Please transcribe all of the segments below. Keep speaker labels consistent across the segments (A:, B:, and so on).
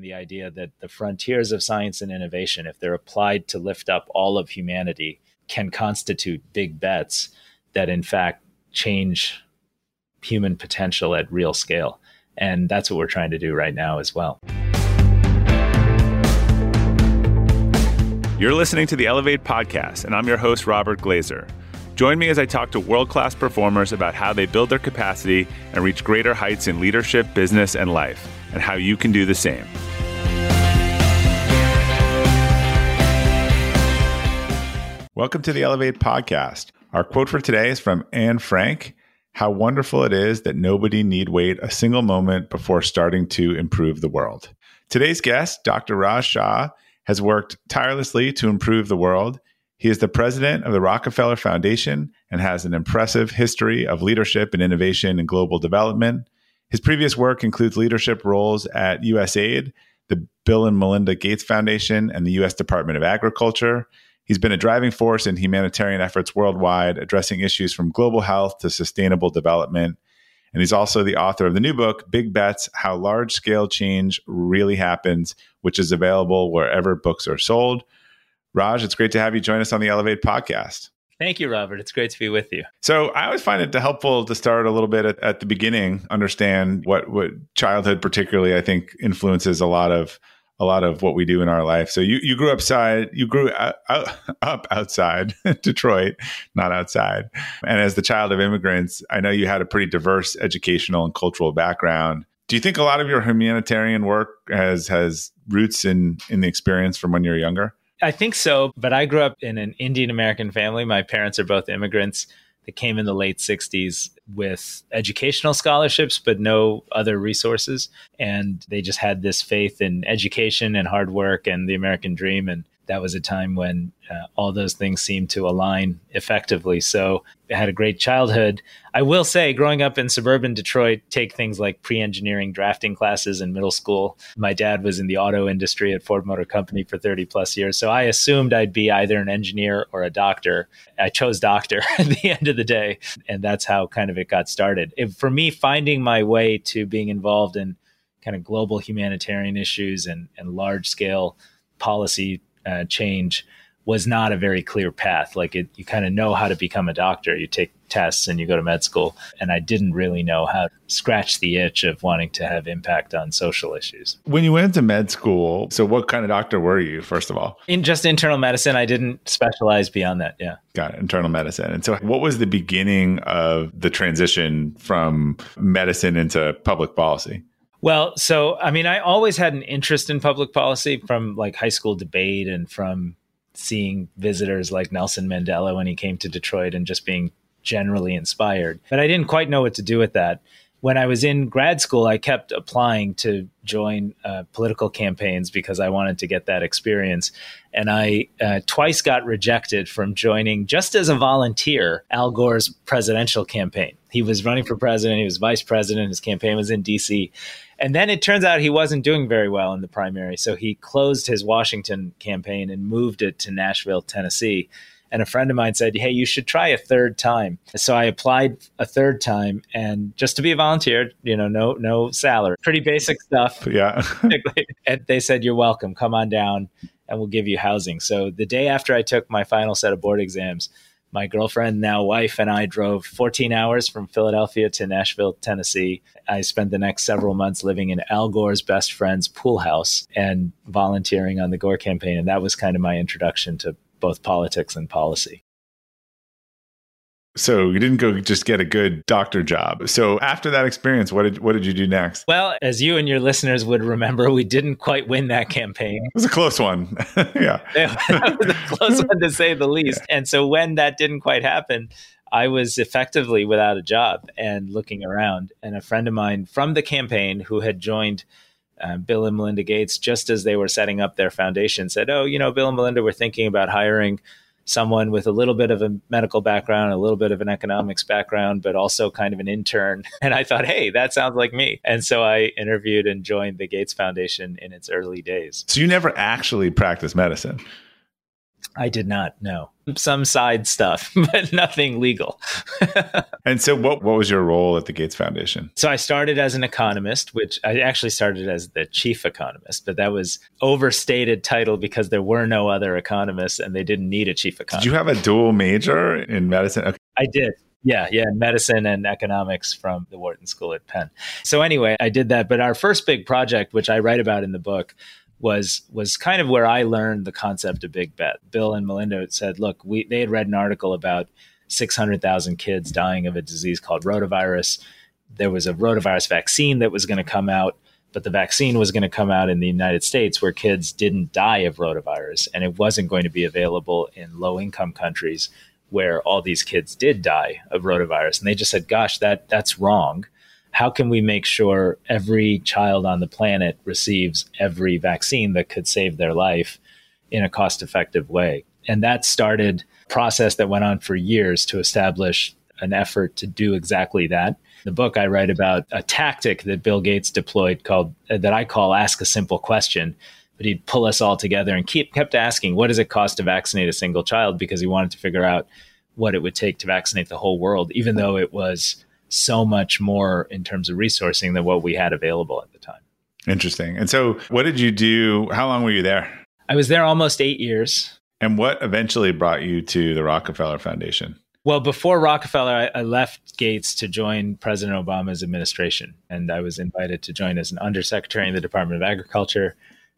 A: The idea that the frontiers of science and innovation, if they're applied to lift up all of humanity, can constitute big bets that in fact change human potential at real scale. And that's what we're trying to do right now as well.
B: You're listening to the Elevate podcast, and I'm your host, Robert Glazer. Join me as I talk to world class performers about how they build their capacity and reach greater heights in leadership, business, and life, and how you can do the same. Welcome to the Elevate podcast. Our quote for today is from Anne Frank How wonderful it is that nobody need wait a single moment before starting to improve the world. Today's guest, Dr. Raj Shah, has worked tirelessly to improve the world. He is the president of the Rockefeller Foundation and has an impressive history of leadership and innovation in global development. His previous work includes leadership roles at USAID, the Bill and Melinda Gates Foundation, and the U.S. Department of Agriculture. He's been a driving force in humanitarian efforts worldwide, addressing issues from global health to sustainable development. And he's also the author of the new book, Big Bets How Large Scale Change Really Happens, which is available wherever books are sold. Raj, it's great to have you join us on the Elevate podcast.
A: Thank you, Robert. It's great to be with you.
B: So I always find it helpful to start a little bit at, at the beginning, understand what what childhood particularly I think influences a lot of a lot of what we do in our life. So you you grew upside, you grew out, out, up outside Detroit, not outside. And as the child of immigrants, I know you had a pretty diverse educational and cultural background. Do you think a lot of your humanitarian work has has roots in in the experience from when you were younger?
A: I think so, but I grew up in an Indian American family. My parents are both immigrants that came in the late 60s with educational scholarships, but no other resources. And they just had this faith in education and hard work and the American dream. And that was a time when uh, all those things seemed to align effectively. So I had a great childhood. I will say, growing up in suburban Detroit, take things like pre engineering drafting classes in middle school. My dad was in the auto industry at Ford Motor Company for 30 plus years. So I assumed I'd be either an engineer or a doctor. I chose doctor at the end of the day. And that's how kind of it got started. If, for me, finding my way to being involved in kind of global humanitarian issues and, and large scale policy uh, change was not a very clear path. Like it, you kind of know how to become a doctor. You take tests and you go to med school. And I didn't really know how to scratch the itch of wanting to have impact on social issues.
B: When you went to med school, so what kind of doctor were you, first of all?
A: In just internal medicine. I didn't specialize beyond that. Yeah.
B: Got it. Internal medicine. And so what was the beginning of the transition from medicine into public policy?
A: Well, so I mean, I always had an interest in public policy from like high school debate and from seeing visitors like Nelson Mandela when he came to Detroit and just being generally inspired. But I didn't quite know what to do with that. When I was in grad school, I kept applying to join uh, political campaigns because I wanted to get that experience. And I uh, twice got rejected from joining just as a volunteer Al Gore's presidential campaign. He was running for president, he was vice president, his campaign was in DC. And then it turns out he wasn't doing very well in the primary. So he closed his Washington campaign and moved it to Nashville, Tennessee. And a friend of mine said, Hey, you should try a third time. So I applied a third time and just to be a volunteer, you know, no, no salary, pretty basic stuff.
B: Yeah.
A: and they said, You're welcome. Come on down and we'll give you housing. So the day after I took my final set of board exams, my girlfriend, now wife, and I drove 14 hours from Philadelphia to Nashville, Tennessee. I spent the next several months living in Al Gore's best friend's pool house and volunteering on the Gore campaign. And that was kind of my introduction to both politics and policy.
B: So you didn't go just get a good doctor job. So after that experience, what did what did you do next?
A: Well, as you and your listeners would remember, we didn't quite win that campaign.
B: It was a close one. yeah.
A: it was a close one to say the least. Yeah. And so when that didn't quite happen, I was effectively without a job and looking around. And a friend of mine from the campaign who had joined uh, Bill and Melinda Gates just as they were setting up their foundation said, "Oh, you know, Bill and Melinda were thinking about hiring someone with a little bit of a medical background, a little bit of an economics background, but also kind of an intern. And I thought, hey, that sounds like me. And so I interviewed and joined the Gates Foundation in its early days.
B: So you never actually practiced medicine?
A: I did not know some side stuff, but nothing legal.
C: and so, what what was your role at the Gates Foundation?
A: So I started as an economist, which I actually started as the chief economist, but that was overstated title because there were no other economists, and they didn't need a chief economist.
C: Did you have a dual major in medicine? Okay.
A: I did. Yeah, yeah, medicine and economics from the Wharton School at Penn. So anyway, I did that. But our first big project, which I write about in the book, was was kind of where I learned the concept of big bet. Bill and Melinda said, "Look, we they had read an article about 600,000 kids dying of a disease called rotavirus. There was a rotavirus vaccine that was going to come out, but the vaccine was going to come out in the United States where kids didn't die of rotavirus, and it wasn't going to be available in low income countries where all these kids did die of rotavirus. And they just said, "Gosh, that that's wrong." How can we make sure every child on the planet receives every vaccine that could save their life in a cost effective way? And that started a process that went on for years to establish an effort to do exactly that. The book I write about a tactic that Bill Gates deployed called uh, that I call ask a simple question. But he'd pull us all together and keep kept asking, what does it cost to vaccinate a single child? Because he wanted to figure out what it would take to vaccinate the whole world, even though it was so much more in terms of resourcing than what we had available at the time.
C: Interesting. And so, what did you do? How long were you there?
A: I was there almost eight years.
C: And what eventually brought you to the Rockefeller Foundation?
A: Well, before Rockefeller, I, I, left Gates to join President Obama's administration. And I was invited to join as an undersecretary in the Department of Agriculture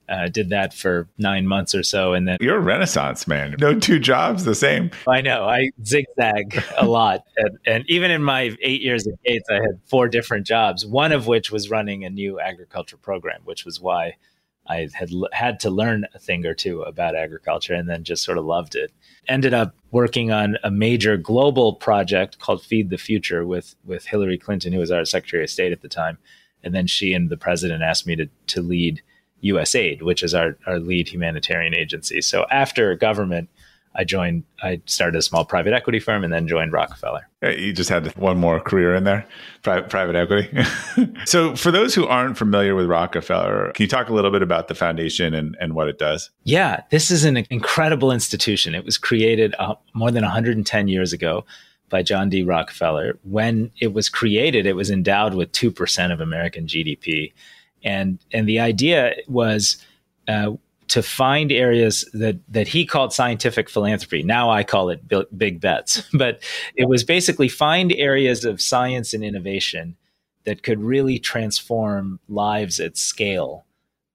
A: uh, did that for nine months or so, and then
C: you're a renaissance man. No two jobs the same.
A: I know. I zigzag a lot, and, and, even in my eight years at Gates, I had four different jobs. One of which was running a new agriculture program, which was why I had had to learn a thing or two about agriculture, and then just sort of loved it. Ended up working on a major global project called Feed the Future with with Hillary Clinton, who was our Secretary of State at the time, and then she and the president asked me to to lead USAID, which is our, our lead humanitarian agency. So after government, I joined, I started a small private equity firm and then joined Rockefeller.
C: You just had one more career in there, private, private equity. so, for those who aren't familiar with Rockefeller, can you talk a little bit about the foundation and, and what it does?
A: Yeah, this is an incredible institution. It was created uh, more than 110 years ago by John D. Rockefeller. When it was created, it was endowed with 2% of American GDP and and the idea was uh, to find areas that that he called scientific philanthropy. Now I call it big bets, but it was basically find areas of science and innovation that could really transform lives at scale,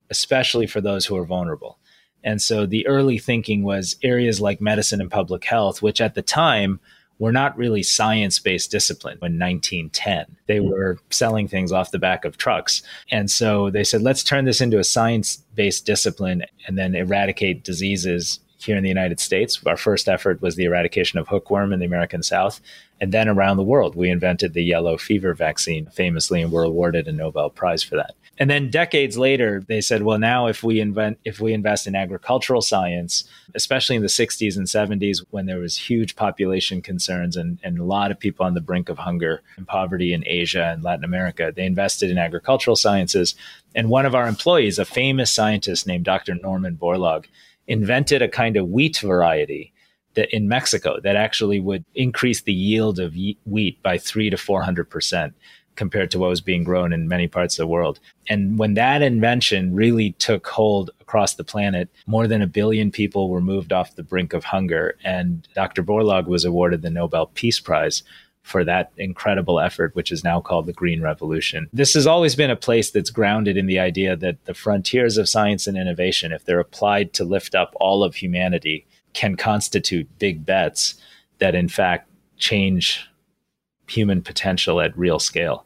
A: especially for those who are vulnerable. And so the early thinking was areas like medicine and public health, which at the time were not really science based discipline in 1910. They hmm. were selling things off the back of trucks. And so they said, let's turn this into a science based discipline and then eradicate diseases here in the United States. Our first effort was the eradication of hookworm in the American South. And then around the world, we invented the yellow fever vaccine famously and were awarded a Nobel Prize for that. And then decades later, they said, well, now if we invent, if we invest in agricultural science, especially in the 60s and 70s when there was huge population concerns and, and a lot of people on the brink of hunger and poverty in Asia and Latin America, they invested in agricultural sciences. And one of our employees, a famous scientist named Dr. Norman Borlaug, invented a kind of wheat variety that in Mexico that actually would increase the yield of wheat by three to 400 percent compared to what was being grown in many parts of the world. And when that invention really took hold across the planet, more than a billion people were moved off the brink of hunger. And Dr. Borlaug was awarded the Nobel Peace Prize for that incredible effort, which is now called the Green Revolution. This has always been a place that's grounded in the idea that the frontiers of science and innovation, if they're applied to lift up all of humanity, can constitute big bets that, in fact, change human potential at real scale.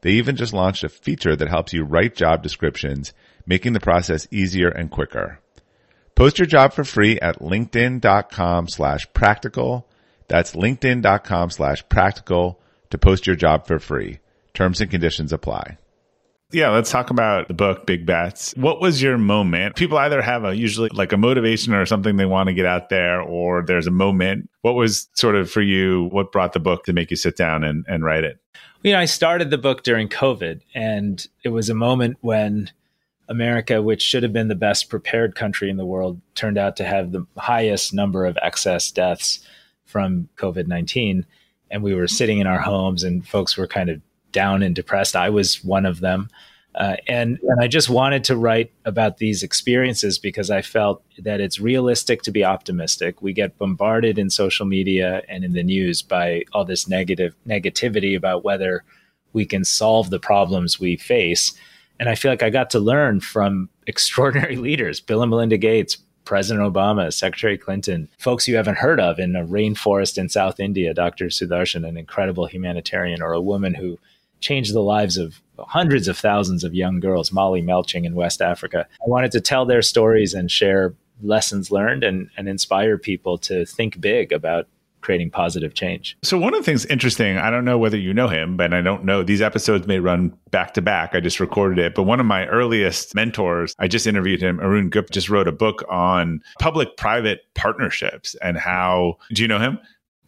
C: They even just launched a feature that helps you write job descriptions, making the process easier and quicker. Post your job for free at linkedin.com slash practical. That's linkedin.com slash practical to post your job for free. Terms and conditions apply. Yeah, let's talk about the book, Big Bets. What was your moment? People either have a usually like a motivation or something they want to get out there, or there's a moment. What was sort of for you, what brought the book to make you sit down and, and write it?
A: You know, I started the book during COVID, and it was a moment when America, which should have been the best prepared country in the world, turned out to have the highest number of excess deaths from COVID 19 and we were sitting in our homes and folks were kind of down and depressed. I was one of them. Uh, and, and I just wanted to write about these experiences because I felt that it's realistic to be optimistic. We get bombarded in social media and in the news by all this negative negativity about whether we can solve the problems we face. And I feel like I got to learn from extraordinary leaders, Bill and Melinda Gates, President Obama, Secretary Clinton, folks you haven't heard of in a rainforest in South India, Dr. Sudarshan, an incredible humanitarian, or a woman who changed the lives of hundreds of thousands of young girls, Molly Melching in West Africa. I wanted to tell their stories and share lessons learned and, and inspire people to think big about creating positive change.
C: So one of the things interesting, I don't know whether you know him, but I don't know these episodes may run back to back. I just recorded it, but one of my earliest mentors, I just interviewed him. Arun Gupta just wrote a book on public-private partnerships and how. Do you know him?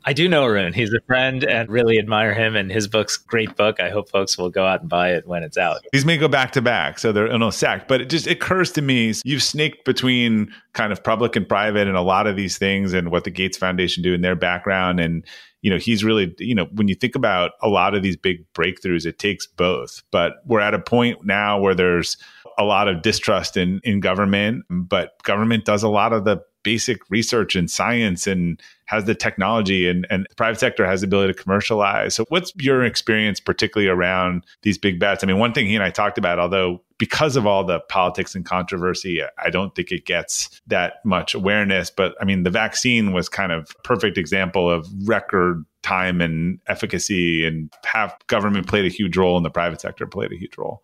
A: I do know Arun. He's a friend and really admire him and his book's great book. I hope folks will go out and buy it when it's out.
C: These may go back to back, so they're in a sack. But it just occurs to me you've snaked between kind of public and private and a lot of these things and what the Gates Foundation do in their background. And, you know, he's really, you know, when you think about a lot of these big breakthroughs, it takes both. But we're at a point now where there's a lot of distrust in in government, but government does a lot of the basic research and science and has the technology and, and the private sector has the ability to commercialize. So what's your experience particularly around these big bets? I mean, one thing he and I talked about, although because of all the politics and controversy, I don't think it gets that much awareness. But I mean, the vaccine was kind of perfect example of record time and efficacy and have government played a huge role and the private sector played a huge role.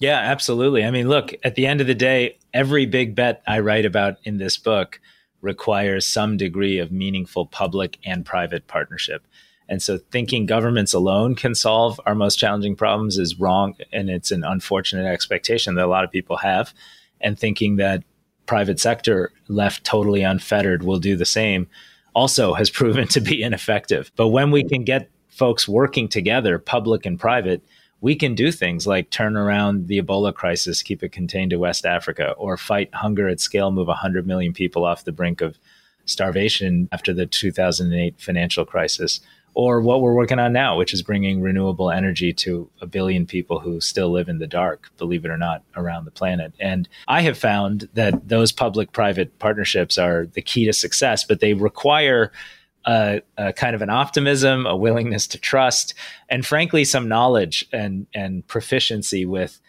A: Yeah, absolutely. I mean, look, at the end of the day, every big bet I write about in this book requires some degree of meaningful public and private partnership. And so thinking governments alone can solve our most challenging problems is wrong. And it's an unfortunate expectation that a lot of people have. And thinking that private sector left totally unfettered will do the same also has proven to be ineffective. But when we can get folks working together, public and private, we can do things like turn around the Ebola crisis, keep it contained to West Africa, or fight hunger at scale, move 100 million people off the brink of starvation after the 2008 financial crisis, or what we're working on now, which is bringing renewable energy to a billion people who still live in the dark, believe it or not, around the planet. And I have found that those public private partnerships are the key to success, but they require a, a, kind of an optimism, a willingness to trust, and frankly, some knowledge and and proficiency with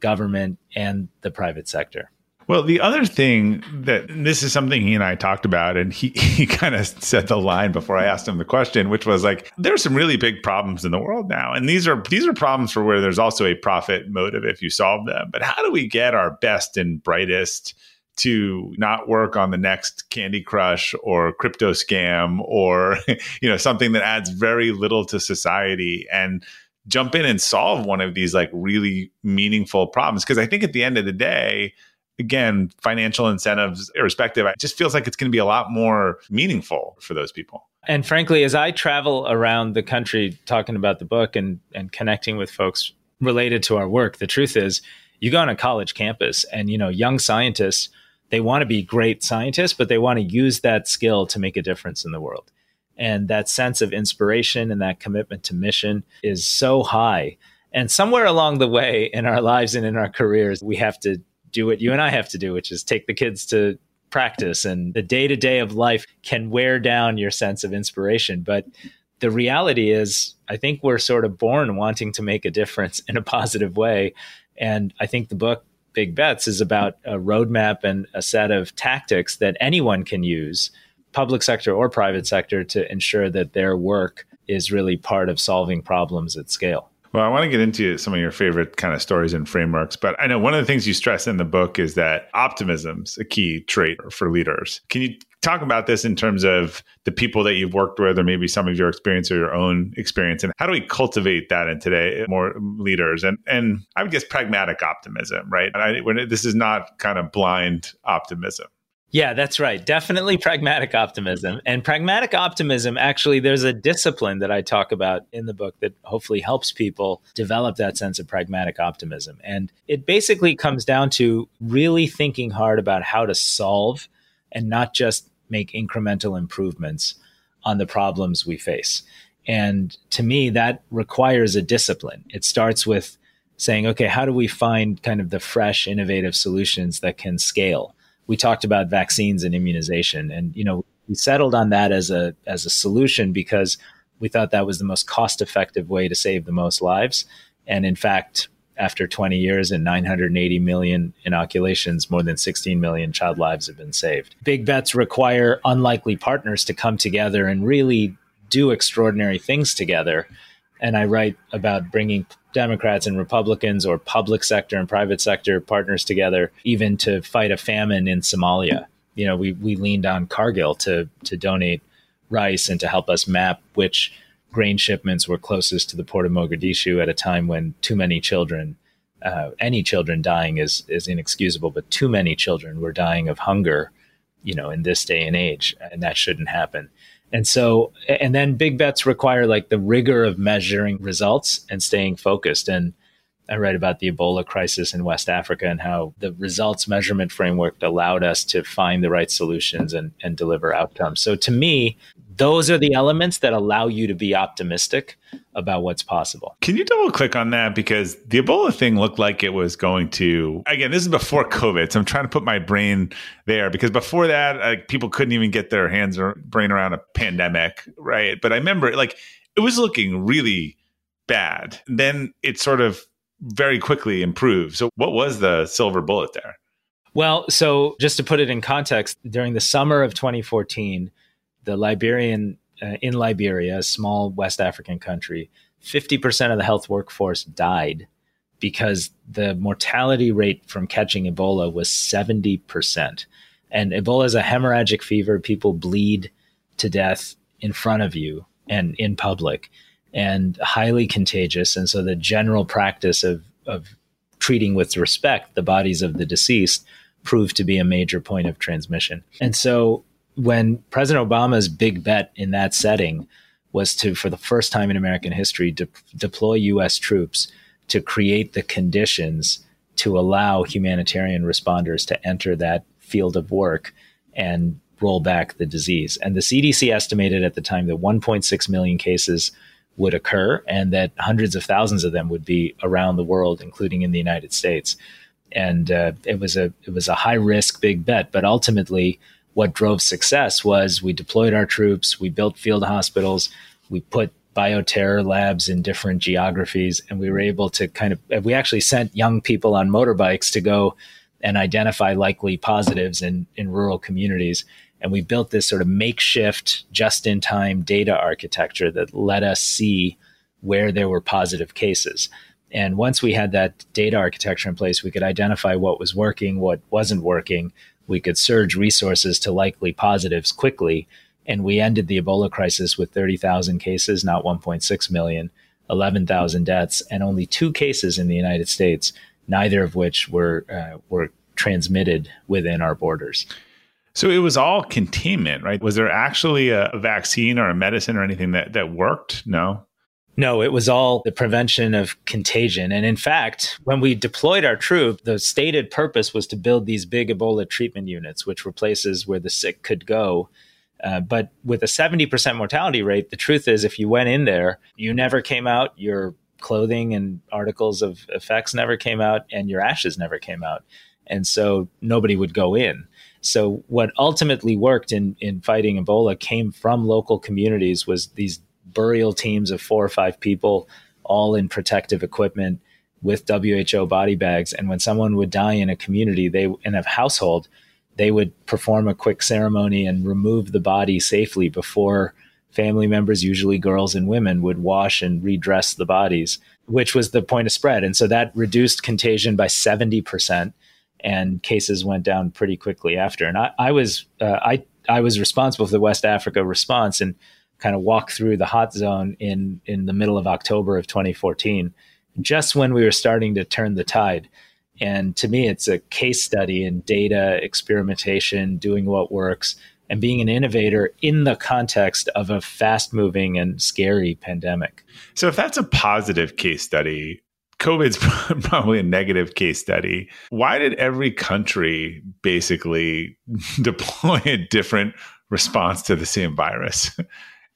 A: government and the private sector.
B: Well, the other thing that this is something he and I talked about, and he, he kind of said the line before I asked him the question, which was like, there's some really big problems in the world now. And these are these are problems for where there's also a profit motive if you solve them. But how do we get our best and brightest to not work on the next Candy Crush or crypto scam or you know something that adds very little to society and jump in and solve one of these like really meaningful problems because I think at the end of the day again, financial incentives, irrespective, it just feels like it's going to be a lot more meaningful for those people.
A: And frankly, as I travel around the country talking about the book and, and connecting with folks related to our work, the truth is you go on a college campus and, you know, young scientists, they want to be great scientists, but they want to use that skill to make a difference in the world. And that sense of inspiration and that commitment to mission is so high. And somewhere along the way in our lives and in our careers, we have to do what you and I have to do, which is take the kids to practice. And the day to day of life can wear down your sense of inspiration. But the reality is, I think we're sort of born wanting to make a difference in a positive way. And I think the book, Big Bets, is about a roadmap and a set of tactics that anyone can use, public sector or private sector, to ensure that their work is really part of solving problems at scale.
B: Well, I want to get into some of your favorite kind of stories and frameworks, but I know one of the things you stress in the book is that optimism's a key trait for leaders. Can you talk about this in terms of the people that you've worked with or maybe some of your experience or your own experience and how do we cultivate that in today more leaders and and I would guess pragmatic optimism, right? I, when this is not kind of blind optimism.
A: Yeah, that's right. Definitely pragmatic optimism. And pragmatic optimism, actually, there's a discipline that I talk about in the book that hopefully helps people develop that sense of pragmatic optimism. And it basically comes down to really thinking hard about how to solve and not just make incremental improvements on the problems we face. And to me, that requires a discipline. It starts with saying, okay, how do we find kind of the fresh, innovative solutions that can scale? we talked about vaccines and immunization, and you know we settled on that as a as a solution because we thought that was the most cost effective way to save the most lives. And in fact, after 20 years and 980 million inoculations, more than 16 million child lives have been saved. Big bets require unlikely partners to come together and really do extraordinary things together. And I write about bringing Democrats and Republicans or public sector and private sector partners together, even to fight a famine in Somalia. You know, we, we leaned on Cargill to, to donate rice and to help us map which grain shipments were closest to the port of Mogadishu at a time when too many children, uh, any children dying is, is inexcusable, but too many children were dying of hunger, you know, in this day and age, and that shouldn't happen. And so, and then big bets require like the rigor of measuring results and staying focused. And I read about the Ebola crisis in West Africa and how the results measurement framework allowed us to find the right solutions and, and deliver outcomes. So to me, those are the elements that allow you to be optimistic about what's possible.
B: Can you double click on that? Because the Ebola thing looked like it was going to, again, this is before COVID. So I'm trying to put my brain there because before that, uh, people couldn't even get their hands or brain around a pandemic, right? But I remember like it was looking really bad. Then it sort of very quickly improved. So what was the silver bullet there?
A: Well, so just to put it in context, during the summer of 2014, the Liberian uh, in Liberia, a small West African country, 50% of the health workforce died because the mortality rate from catching Ebola was 70%. And Ebola is a hemorrhagic fever. People bleed to death in front of you and in public and highly contagious. And so the general practice of, of treating with respect the bodies of the deceased proved to be a major point of transmission. And so when President Obama's big bet in that setting was to, for the first time in American history, de- deploy U.S. troops to create the conditions to allow humanitarian responders to enter that field of work and roll back the disease. And the CDC estimated at the time that 1.6 million cases would occur and that hundreds of thousands of them would be around the world, including in the United States. And uh, it was a it was a high risk big bet, but ultimately what drove success was we deployed our troops, we built field hospitals, we put bioterror labs in different geographies, and we were able to kind of we actually sent young people on motorbikes to go and identify likely positives in, in rural communities. And we built this sort of makeshift, just in time data architecture that let us see where there were positive cases. And once we had that data architecture in place, we could identify what was working, what wasn't working. We could surge resources to likely positives quickly. And we ended the Ebola crisis with 30,000 cases, not 1.6 million, 11,000 deaths, and only two cases in the United States, neither of which were, uh, were transmitted within our borders.
C: So it was all containment, right? Was there actually a, vaccine or a medicine or anything that, that worked? No.
A: No, it was all the prevention of contagion. And in fact, when we deployed our troop, the stated purpose was to build these big Ebola treatment units, which were places where the sick could go. Uh, but with a 70% mortality rate, the truth is, if you went in there, you never came out, your clothing and articles of effects never came out, and your ashes never came out. And so nobody would go in. So what ultimately worked in, in fighting Ebola came from local communities was these burial teams of four or five people, all in protective equipment with WHO body bags. And when someone would die in a community, they in a household, they would perform a quick ceremony and remove the body safely before family members, usually girls and women, would wash and redress the bodies, which was the point of spread. And so that reduced contagion by 70%, and cases went down pretty quickly after. And I, I was uh, I I was responsible for the West Africa response, and kind of walk through the hot zone in in the middle of October of 2014, just when we were starting to turn the tide. And to me, it's a case study in data experimentation, doing what works, and being an innovator in the context of a fast moving and scary pandemic.
C: So, if that's a positive case study, COVID's probably a negative case study. Why did every country basically deploy a different response to the same virus?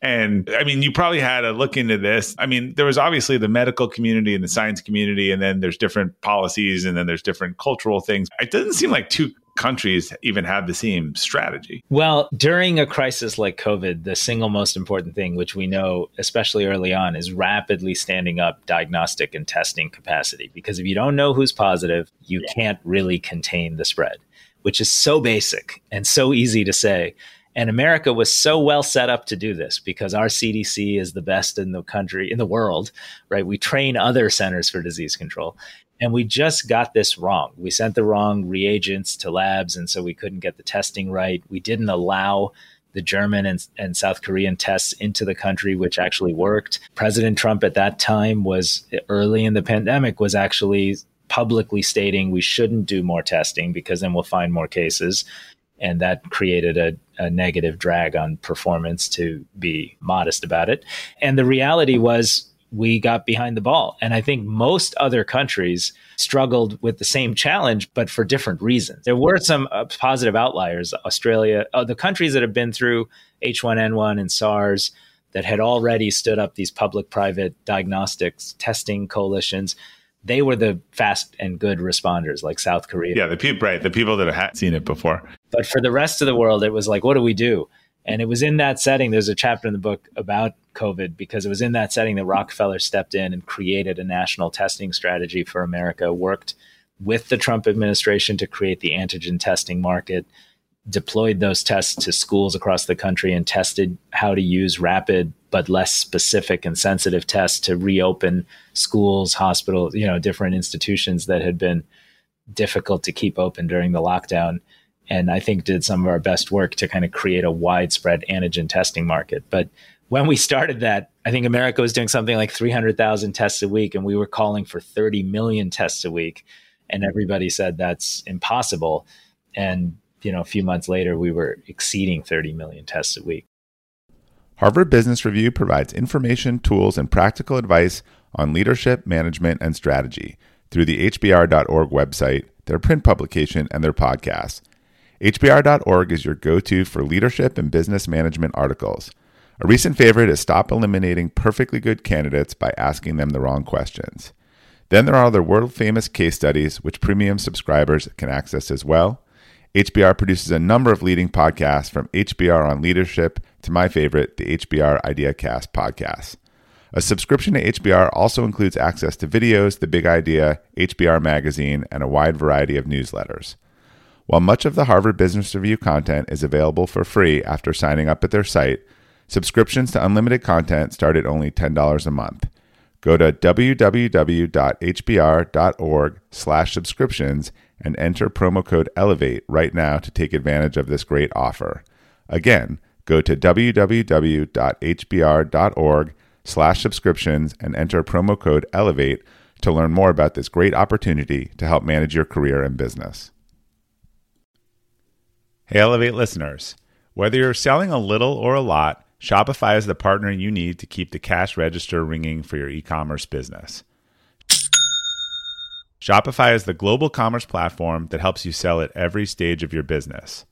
C: And I mean, you probably had a look into this. I mean, there was obviously the medical community and the science community, and then there's different policies and then there's different cultural things. It doesn't seem like two countries even have the same strategy.
A: Well, during a crisis like COVID, the single most important thing, which we know, especially early on, is rapidly standing up diagnostic and testing capacity. Because if you don't know who's positive, you can't really contain the spread, which is so basic and so easy to say. And America was so well set up to do this because our CDC is the best in the country, in the world, right? We train other centers for disease control. And we just got this wrong. We sent the wrong reagents to labs. And so we couldn't get the testing right. We didn't allow the German and, and South Korean tests into the country, which actually worked. President Trump at that time was early in the pandemic, was actually publicly stating we shouldn't do more testing because then we'll find more cases and that created a, a, negative drag on performance to be modest about it. And the reality was we got behind the ball. And I think most other countries struggled with the same challenge, but for different reasons. There were some uh, positive outliers. Australia, uh, the countries that have been through H1N1 and SARS that had already stood up these public private diagnostics testing coalitions they were the fast and good responders, like South Korea.
C: Yeah, the people, right? The people that had seen it before.
A: But for the rest of the world, it was like, what do we do? And it was in that setting. There's a chapter in the book about COVID because it was in that setting that Rockefeller stepped in and created a national testing strategy for America. Worked with the Trump administration to create the antigen testing market deployed those tests to schools across the country and tested how to use rapid but less specific and sensitive tests to reopen schools, hospitals, you know, different institutions that had been difficult to keep open during the lockdown. And I think did some of our best work to kind of create a widespread antigen testing market. But when we started that, I think America was doing something like 300,000 tests a week, and we were calling for 30 million tests a week. And everybody said that's impossible. And you know, a few months later, we were exceeding 30 million tests a week.
C: Harvard Business Review provides information, tools, and practical advice on leadership, management, and strategy through the HBR.org website, their print publication, and their podcast. HBR.org is your go to for leadership and business management articles. A recent favorite is Stop Eliminating Perfectly Good Candidates by Asking Them the Wrong Questions. Then there are other world famous case studies, which premium subscribers can access as well. HBR produces a number of leading podcasts from HBR on leadership to my favorite, the HBR IdeaCast podcast. A subscription to HBR also includes access to videos, The Big Idea, HBR Magazine, and a wide variety of newsletters. While much of the Harvard Business Review content is available for free after signing up at their site, subscriptions to unlimited content start at only $10 a month. Go to www.hbr.org/subscriptions and enter promo code ELEVATE right now to take advantage of this great offer. Again, go to www.hbr.org slash subscriptions and enter promo code ELEVATE to learn more about this great opportunity to help manage your career and business. Hey Elevate listeners, whether you're selling a little or a lot, Shopify is the partner you need to keep the cash register ringing for your e-commerce business. Shopify is the global commerce platform that helps you sell at every stage of your business.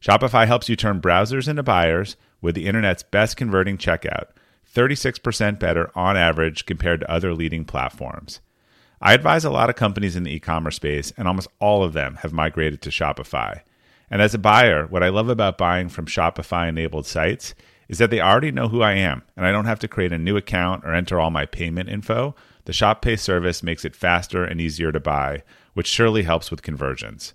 C: Shopify helps you turn browsers into buyers with the internet's best converting checkout, 36% better on average compared to other leading platforms. I advise a lot of companies in the e commerce space, and almost all of them have migrated to Shopify. And as a buyer, what I love about buying from Shopify enabled sites is that they already know who I am, and I don't have to create a new account or enter all my payment info. The ShopPay service makes it faster and easier to buy, which surely helps with conversions.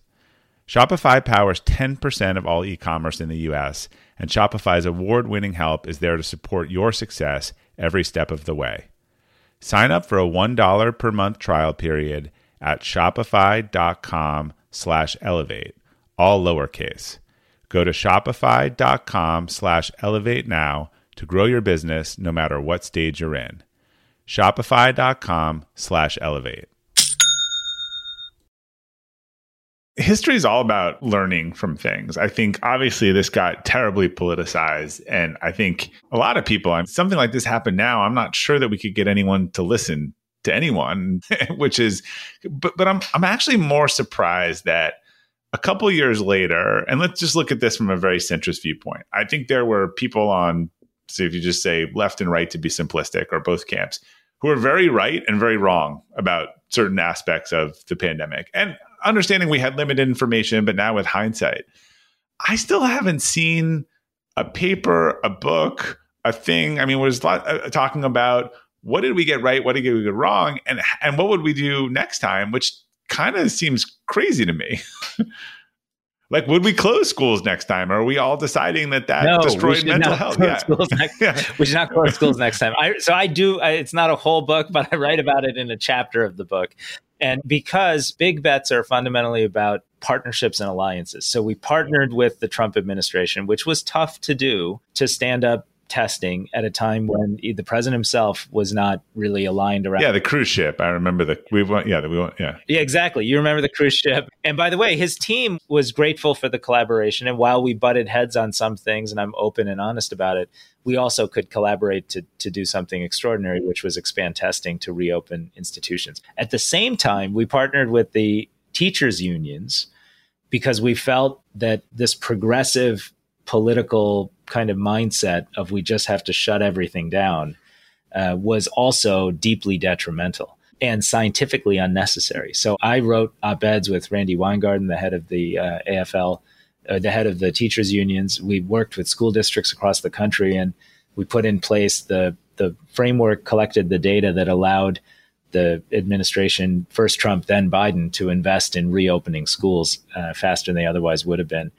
C: Shopify powers 10% of all e commerce in the US, and Shopify's award winning help is there to support your success every step of the way. Sign up for a $1 per month trial period at shopify.com slash elevate, all lowercase. Go to shopify.com slash elevate now to grow your business no matter what stage you're in. Shopify.com slash elevate.
B: History is all about learning from things. I think obviously this got terribly politicized. And I think a lot of people, something like this happened now, I'm not sure that we could get anyone to listen to anyone, which is, but, but I'm, I'm actually more surprised that a couple years later, and let's just look at this from a very centrist viewpoint. I think there were people on, so if you just say left and right to be simplistic, or both camps, who are very right and very wrong about certain aspects of the pandemic. And understanding we had limited information, but now with hindsight, I still haven't seen a paper, a book, a thing. I mean, was uh, talking about what did we get right, what did we get wrong, and and what would we do next time, which kind of seems crazy to me. like, would we close schools next time? Or are we all deciding that that no, destroyed mental health? Yeah.
A: Next, yeah. we should not close schools next time. I, so I do. I, it's not a whole book, but I write about it in a chapter of the book. And because big bets are fundamentally about partnerships and alliances. So we partnered with the Trump administration, which was tough to do to stand up testing at a time when the president himself was not really aligned around.
B: Yeah, the cruise ship. I remember the we went. Yeah, we went. Yeah,
A: yeah, exactly. You remember the cruise ship. And by the way, his team was grateful for the collaboration. And while we butted heads on some things, and I'm open and honest about it, we also could collaborate to to do something extraordinary, which was expand testing to reopen institutions. At the same time, we partnered with the teachers unions because we felt that this progressive political kind of mindset of we just have to shut everything down uh, was also deeply detrimental and scientifically unnecessary. So I wrote op eds with Randi Weingarten, the head of the uh, AFL, uh, the head of the teachers unions. We worked with school districts across the country and we put in place the the framework, collected the data that allowed the administration, first Trump, then Biden, to invest in reopening schools uh, faster than they otherwise would have been.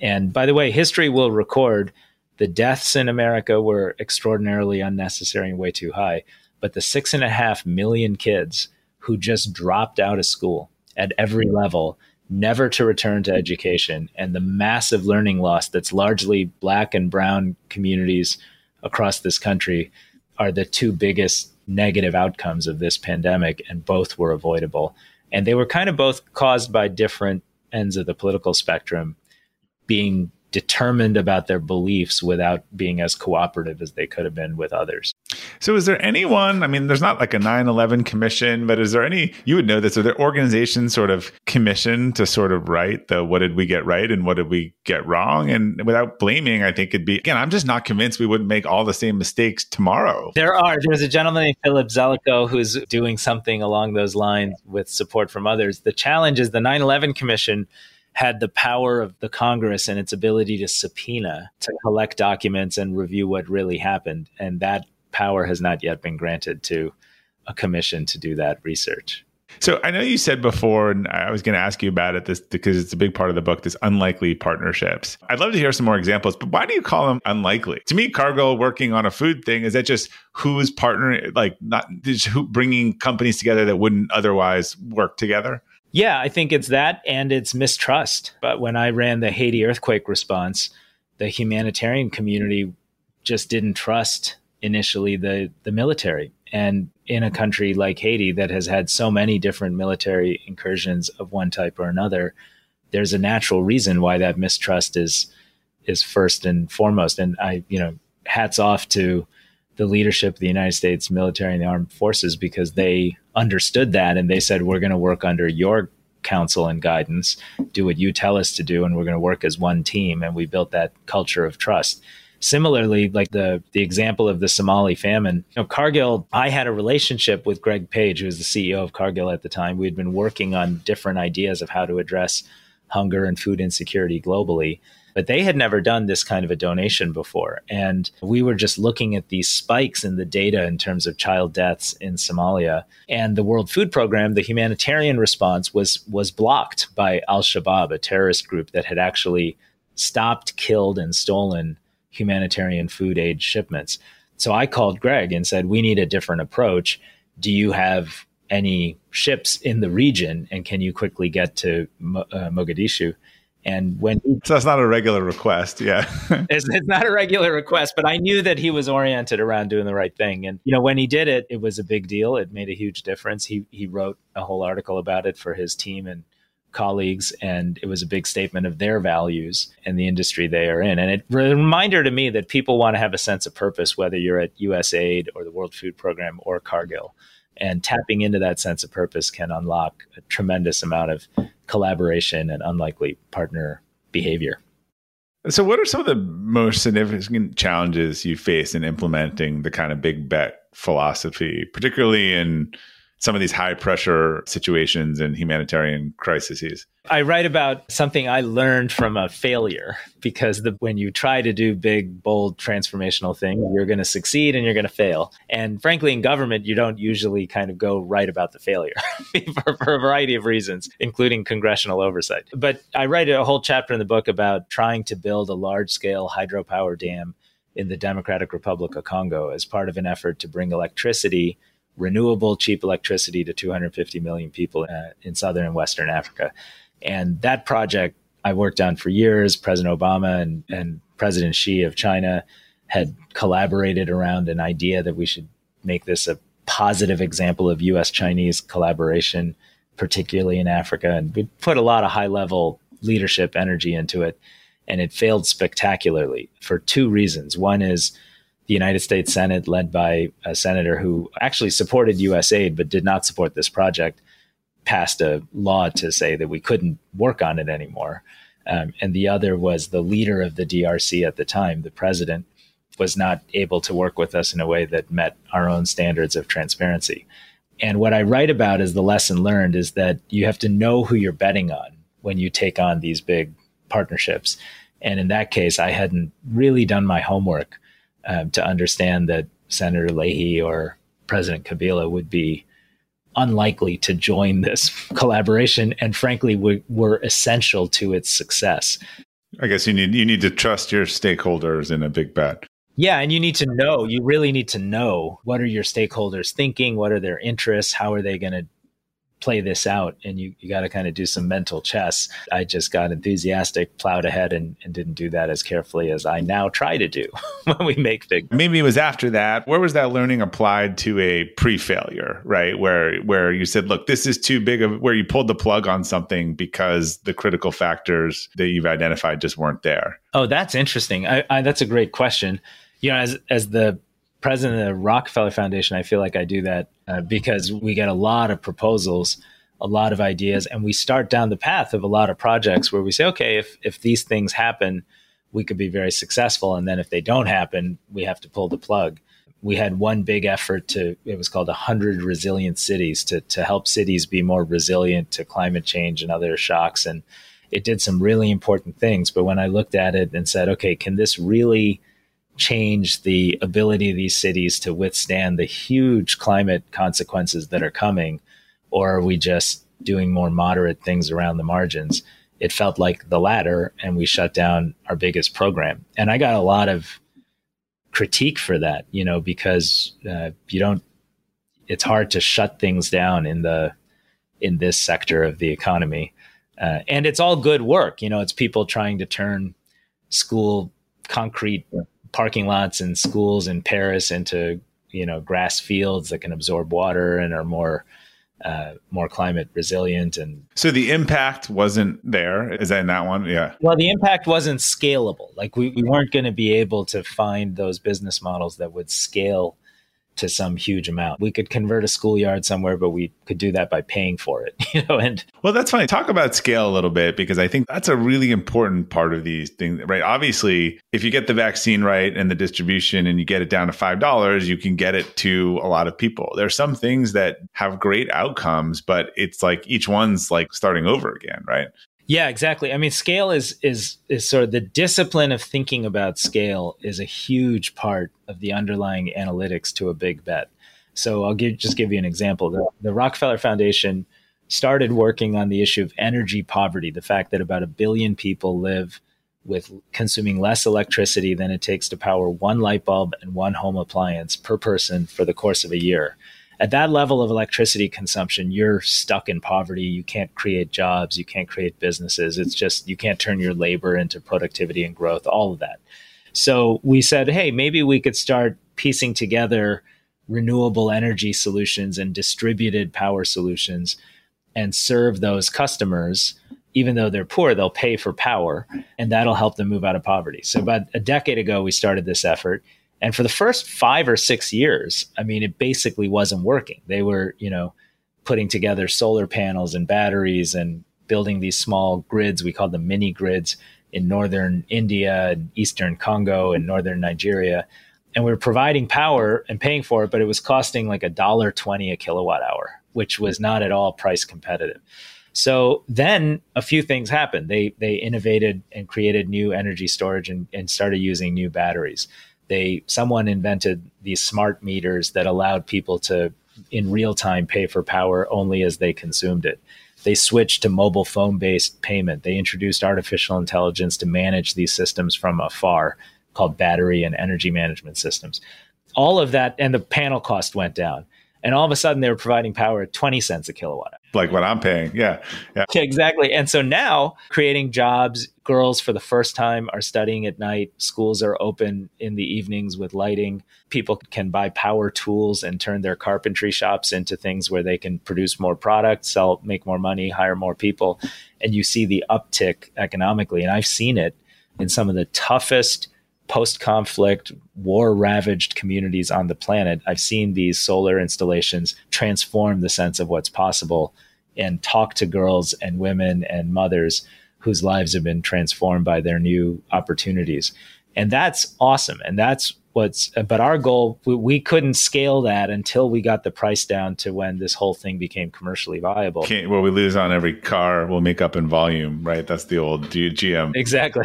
A: And by the way, history will record the deaths in America were extraordinarily unnecessary and way too high. But the six and a half million kids who just dropped out of school at every level, never to return to education, and the massive learning loss that's largely black and brown communities across this country are the two biggest negative outcomes of this pandemic, and both were avoidable. And they were kind of both caused by different ends of the political spectrum being determined about their beliefs without being as cooperative as they could have been with others.
B: So, is there anyone? I mean, there's not like a 9 11 commission, but is there any, you would know this, are there organizations sort of commissioned to sort of write the what did we get right and what did we get wrong? And without blaming, I think it'd be, again, I'm just not convinced we wouldn't make all the same mistakes tomorrow.
A: There are. There's a gentleman named Philip Zelikow who's doing something along those lines with support from others. The challenge is the 9 11 commission had the power of the Congress and its ability to subpoena, to collect documents and review what really happened. And that power has not yet been granted to a commission to do that research.
B: So I know you said before, and I was going to ask you about it this because it's a big part of the book. This unlikely partnerships. I'd love to hear some more examples, but why do you call them unlikely? To me, Cargill working on a food thing is that just who's partnering, like not who bringing companies together that wouldn't otherwise work together.
A: Yeah, I think it's that and it's mistrust. But when I ran the Haiti earthquake response, the humanitarian community just didn't trust initially the the military and in a country like Haiti that has had so many different military incursions of one type or another there's a natural reason why that mistrust is is first and foremost and I you know hats off to the leadership of the United States military and the armed forces because they understood that and they said we're going to work under your counsel and guidance. Do what you tell us to do and we're going to work as one team. And we built that culture of trust. Similarly like the the example of the somali famine you know cargill i had a relationship with greg page who was the ceo of cargill at the time. We'd been working on different ideas of how to address hunger and food insecurity globally but they had never done this kind of a donation before. And we were just looking at these spikes in the data in terms of child deaths in Somalia. And the World Food Program, the humanitarian response was was blocked by Al-Shabaab, a terrorist group that had actually stopped, killed, and stolen humanitarian food aid shipments. So I called Greg and said, We need a different approach. Do you have any ships in the region and can you quickly get to uh, Mogadishu? And when he,
B: so that's not a regular request, yeah,
A: it's, it's, not a regular request, but I knew that he was oriented around doing the right thing. And you know, when he did it, it was a big deal. It made a huge difference. He he wrote a whole article about it for his team and colleagues, and it was a big statement of their values and the industry they are in. And it a reminder to me that people want to have a sense of purpose, whether you're at USAID or the World Food Program or Cargill. And tapping into that sense of purpose can unlock a tremendous amount of collaboration and unlikely partner behavior.
B: So, what are some of the most significant challenges you face in implementing the kind of big bet philosophy, particularly in some of these high pressure situations and humanitarian crises.
A: I write about something I learned from a failure because the, when you try to do big, bold, transformational things, you're going to succeed and you're going to fail. And frankly, in government, you don't usually kind of go right about the failure for, for a variety of reasons, including congressional oversight. But I write a whole chapter in the book about trying to build a large scale hydropower dam in the Democratic Republic of Congo as part of an effort to bring electricity renewable, cheap electricity to 250 million people uh, in southern and western Africa. And that project I worked on for years. President Obama and, and President Xi of China had collaborated around an idea that we should make this a positive example of US Chinese collaboration, particularly in Africa. And we put a lot of high level leadership energy into it. And it failed spectacularly for two reasons. One is the United States Senate, led by a senator who actually supported USAID but did not support this project, passed a law to say that we couldn't work on it anymore. Um, and the other was the leader of the DRC at the time, the president, was not able to work with us in a way that met our own standards of transparency. And what I write about is the lesson learned is that you have to know who you're betting on when you take on these big partnerships. And in that case, I hadn't really done my homework um, to understand that Senator Leahy or President Kabila would be unlikely to join this collaboration, and frankly, we, were essential to its success.
B: I guess you need you need to trust your stakeholders in a big bet.
A: Yeah, and you need to know, you really need to know what are your stakeholders thinking, what are their interests, how are they going to play this out and you, you got to kind of do some mental chess. I just got enthusiastic, plowed ahead, and, and didn't do that as carefully as I now try to do when we make big.
B: Maybe it was after that. Where was that learning applied to a pre-failure, right? Where where you said, "Look, this is too big of," where you pulled the plug on something because the critical factors that you've identified just weren't there.
A: Oh, that's interesting. I, I, that's a great question. You know, as as the president of the Rockefeller Foundation, I feel like I do that uh, because we get a lot of proposals, a lot of ideas, and we start down the path of a lot of projects where we say, okay, if if these things happen, we could be very successful, and then if they don't happen, we have to pull the plug. We had one big effort to it was called 100 resilient cities to to help cities be more resilient to climate change and other shocks. And it did some really important things. But when I looked at it and said okay can this really change the ability of these cities to withstand the huge climate consequences that are coming? Or are we just doing more moderate things around the margins? It felt like the latter, and we shut down our biggest program. And I got a lot of critique for that, you know, because uh, you don't, it's hard to shut things down in the, in this sector of the economy. Uh, and it's all good work. You know, it's people trying to turn school concrete parking lots and schools in Paris into you know grass fields that can absorb water and are more uh, more climate resilient and
B: so the impact wasn't there is that in that one? Yeah.
A: Well the impact wasn't scalable. Like we, we weren't going to be able to find those business models that would scale to some huge amount. We could convert a schoolyard somewhere, but we could do that by paying for it, you know. And
B: well, that's funny. Talk about scale a little bit because I think that's a really important part of these things, right? Obviously, if you get the vaccine right and the distribution and you get it down to five dollars, you can get it to a lot of people. There are some things that have great outcomes, but it's like each one's like starting over again, right?
A: Yeah, exactly. I mean, scale is is is sort of the discipline of thinking about scale is a huge part of the underlying analytics to a big bet. So I'll give just give you an example. The, the Rockefeller Foundation started working on the issue of energy poverty, the fact that about a billion people live with consuming less electricity than it takes to power one light bulb and one home appliance per person for the course of a year at that level of electricity consumption, you're stuck in poverty. You can't create jobs. You can't create businesses. It's just, you can't turn your labor into productivity and growth, all of that. So we said, hey, maybe we could start piecing together renewable energy solutions and distributed power solutions and serve those customers. Even though they're poor, they'll pay for power, and that'll help them move out of poverty. So, about a decade ago, we started this effort and for the first five or six years, I mean, it basically wasn't working. They were, you know, putting together solar panels and batteries and building these small grids. We called them mini grids in northern India and eastern Congo and northern Nigeria. And we were providing power and paying for it, but it was costing like a dollar twenty a kilowatt hour, which was not at all price competitive. So then a few things happened. They they innovated and created new energy storage and, and started using new batteries they someone invented these smart meters that allowed people to in real time pay for power only as they consumed it. They switched to mobile phone based payment. They introduced artificial intelligence to manage these systems from afar called battery and energy management systems. All of that and the panel cost went down. And all of a sudden they were providing power at 20 cents a kilowatt
B: like what i'm paying. Yeah.
A: Yeah. Exactly. And so now creating jobs girls for the first time are studying at night. Schools are open in the evenings with lighting. People can buy power tools and turn their carpentry shops into things where they can produce more products sell make more money hire more people. And you see the uptick economically. And i've seen it in some of the toughest post conflict, war ravaged communities on the planet, I've seen these solar installations transform the sense of what's possible and talk to girls and women and mothers whose lives have been transformed by their new opportunities. And that's awesome. And that's what's, but our goal, we, we couldn't scale that until we got the price down to when this whole thing became commercially viable.
B: Can't, well, we lose on every car, we'll make up in volume, right? That's the old GM.
A: Exactly.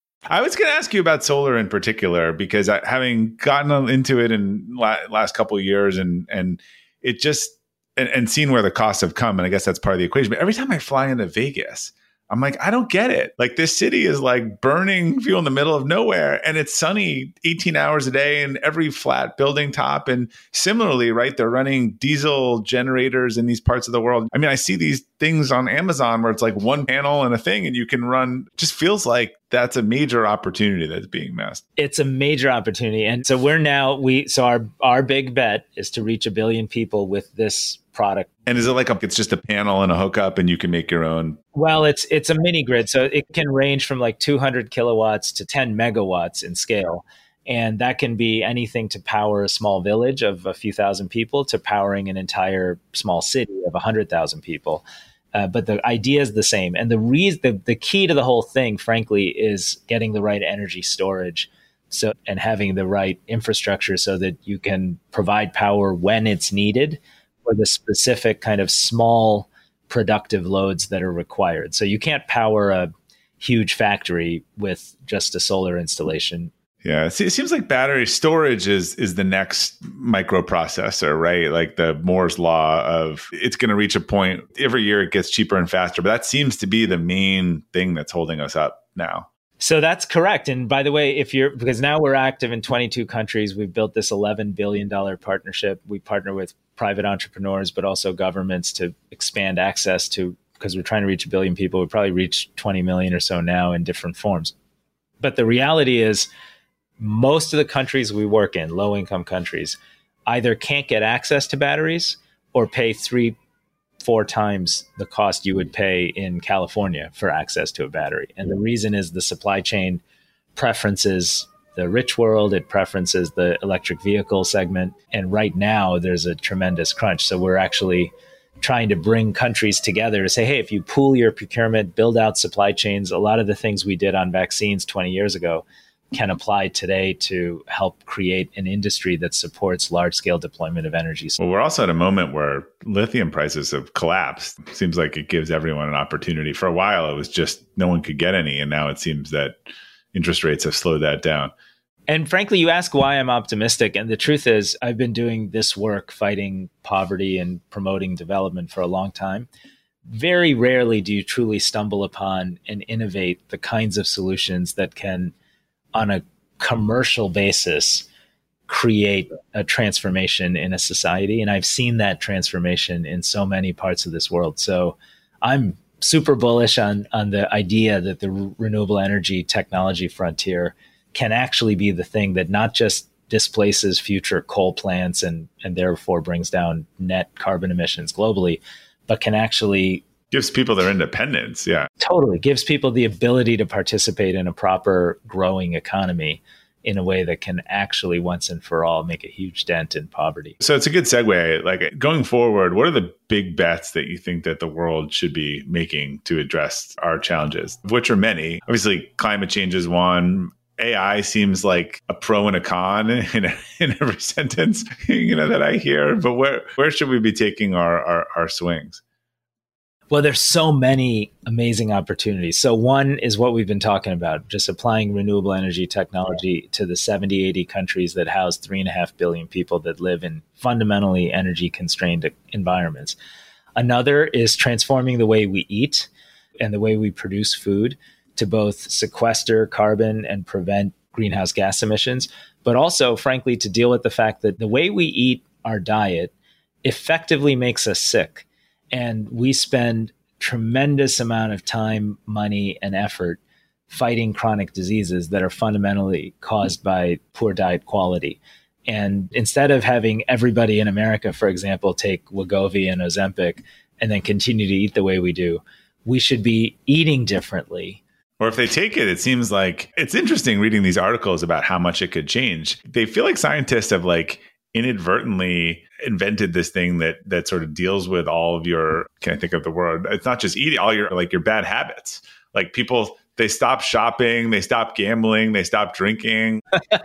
B: I was going to ask you about solar in particular because I, having gotten into it in la- last couple years and and it just and, and seen where the costs have come, and I guess that's part of the equation. But every time I fly into Vegas, I'm like, I don't get it. Like this city is like burning fuel in the middle of nowhere and it's sunny 18 hours a day in every flat building top. And similarly, right, they're running diesel generators in these parts of the world. I mean, I see these things on Amazon where it's like one panel and a thing and you can run, just feels like that's a major opportunity that's being missed.
A: It's a major opportunity. And so we're now, we, so our, our big bet is to reach a billion people with this product.
B: And is it like a, it's just a panel and a hookup and you can make your own?
A: Well, it's it's a mini grid, so it can range from like 200 kilowatts to 10 megawatts in scale. And that can be anything to power a small village of a few thousand people to powering an entire small city of 100,000 people. Uh, but the idea is the same. And the, reason, the, the key to the whole thing, frankly, is getting the right energy storage so and having the right infrastructure so that you can provide power when it's needed for the specific kind of small productive loads that are required. So you can't power a huge factory with just a solar installation.
B: Yeah, it seems like battery storage is is the next microprocessor, right? Like the Moore's law of it's going to reach a point every year it gets cheaper and faster, but that seems to be the main thing that's holding us up now.
A: So that's correct. And by the way, if you're because now we're active in 22 countries, we've built this 11 billion dollar partnership. We partner with private entrepreneurs, but also governments to expand access to because we're trying to reach a billion people. We probably reach 20 million or so now in different forms. But the reality is, most of the countries we work in, low income countries, either can't get access to batteries or pay three four times the cost you would pay in California for access to a battery. And the reason is the supply chain preferences the rich world, it preferences the electric vehicle segment. And right now, there's a tremendous crunch. So we're actually trying to bring countries together to say, hey, if you pool your procurement, build out supply chains, a lot of the things we did on vaccines 20 years ago can apply today to help create an industry that supports large scale deployment of energy.
B: Well, we're also at a moment where lithium prices have collapsed. It seems like it gives everyone an opportunity. For a while, it was just no one could get any. And now it seems that interest rates have slowed that down.
A: And frankly, you ask why I'm optimistic. And the truth is, I've been doing this work fighting poverty and promoting development for a long time. Very rarely do you truly stumble upon and innovate the kinds of solutions that can on a commercial basis create a transformation in a society and i've seen that transformation in so many parts of this world so i'm super bullish on on the idea that the renewable energy technology frontier can actually be the thing that not just displaces future coal plants and and therefore brings down net carbon emissions globally but can actually
B: gives people their independence. Yeah.
A: Totally. Gives people the ability to participate in a proper growing economy in a way that can actually once and for all make a huge dent in poverty.
B: So it's a good segue. Like going forward, what are the big bets that you think that the world should be making to address our challenges, which are many? Obviously, climate change is one. AI seems like a pro and a con in, in every sentence, you know, that I hear. But where where should we be taking our, our, our swings?
A: Well, there's so many amazing opportunities. So one is what we've been talking about, just applying renewable energy technology to the 70, 80 countries that house three and a half billion people that live in fundamentally energy constrained environments. Another is transforming the way we eat and the way we produce food to both sequester carbon and prevent greenhouse gas emissions, but also, frankly, to deal with the fact that the way we eat our diet effectively makes us sick and we spend tremendous amount of time, money, and effort fighting chronic diseases that are fundamentally caused by poor diet quality. And instead of having everybody in America, for example, take Wegovy and Ozempic and then continue to eat the way we do, we should be eating differently.
B: Or if they take it, it seems like it's interesting reading these articles about how much it could change. They feel like scientists have like inadvertently invented this thing that that sort of deals with all of your can I think of the word? It's not just eating all your like your bad habits. Like people they stop shopping, they stop gambling, they stop drinking.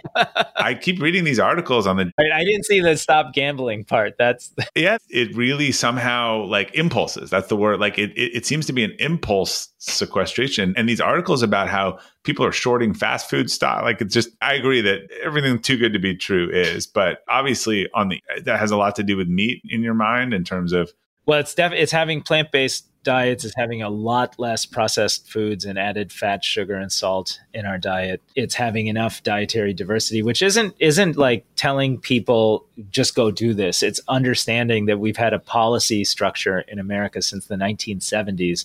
B: I keep reading these articles on the.
A: I didn't see the stop gambling part. That's
B: yeah. It really somehow like impulses. That's the word. Like it, it, it seems to be an impulse sequestration. And these articles about how people are shorting fast food stock. Like it's just. I agree that everything too good to be true is, but obviously on the that has a lot to do with meat in your mind in terms of.
A: Well, it's def- it's having plant based diets is having a lot less processed foods and added fat, sugar, and salt in our diet. It's having enough dietary diversity, which isn't isn't like telling people just go do this. It's understanding that we've had a policy structure in America since the 1970s